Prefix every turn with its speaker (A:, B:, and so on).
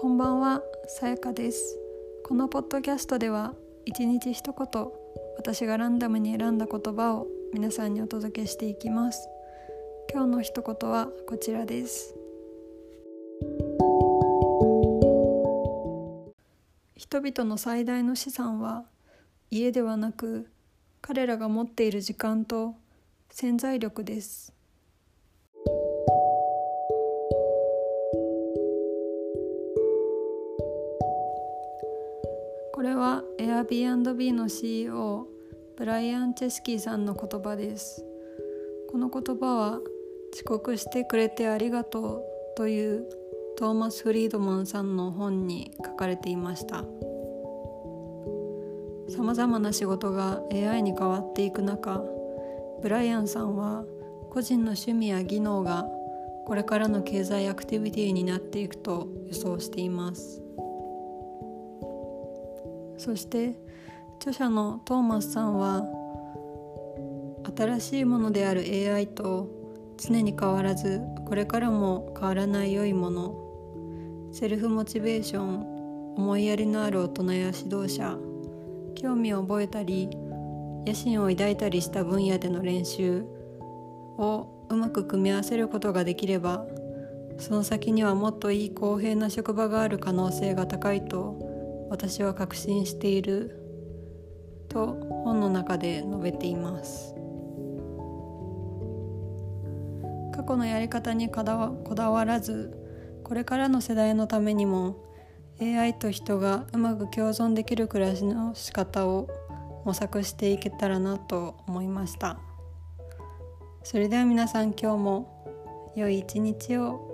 A: こんばんは、さやかです。このポッドキャストでは一日一言私がランダムに選んだ言葉を皆さんにお届けしていきます。今日の一言はこちらです。人々の最大の資産は家ではなく彼らが持っている時間と潜在力です。これは Airbnb の CEO ブライアン・チェスキーさんの言葉です。この言葉は遅刻してくれてありがとうというトーマス・フリードマンさんの本に書かれていました。さまざまな仕事が AI に変わっていく中ブライアンさんは個人の趣味や技能がこれからの経済アクティビティになっていくと予想しています。そして著者のトーマスさんは新しいものである AI と常に変わらずこれからも変わらない良いものセルフモチベーション思いやりのある大人や指導者興味を覚えたり野心を抱いたりした分野での練習をうまく組み合わせることができればその先にはもっといい公平な職場がある可能性が高いと私は確信していると本の中で述べています。過去のやり方にこだわらずこれからの世代のためにも AI と人がうまく共存できる暮らしの仕方を模索していけたらなと思いました。それでは皆さん今日も良い一日を。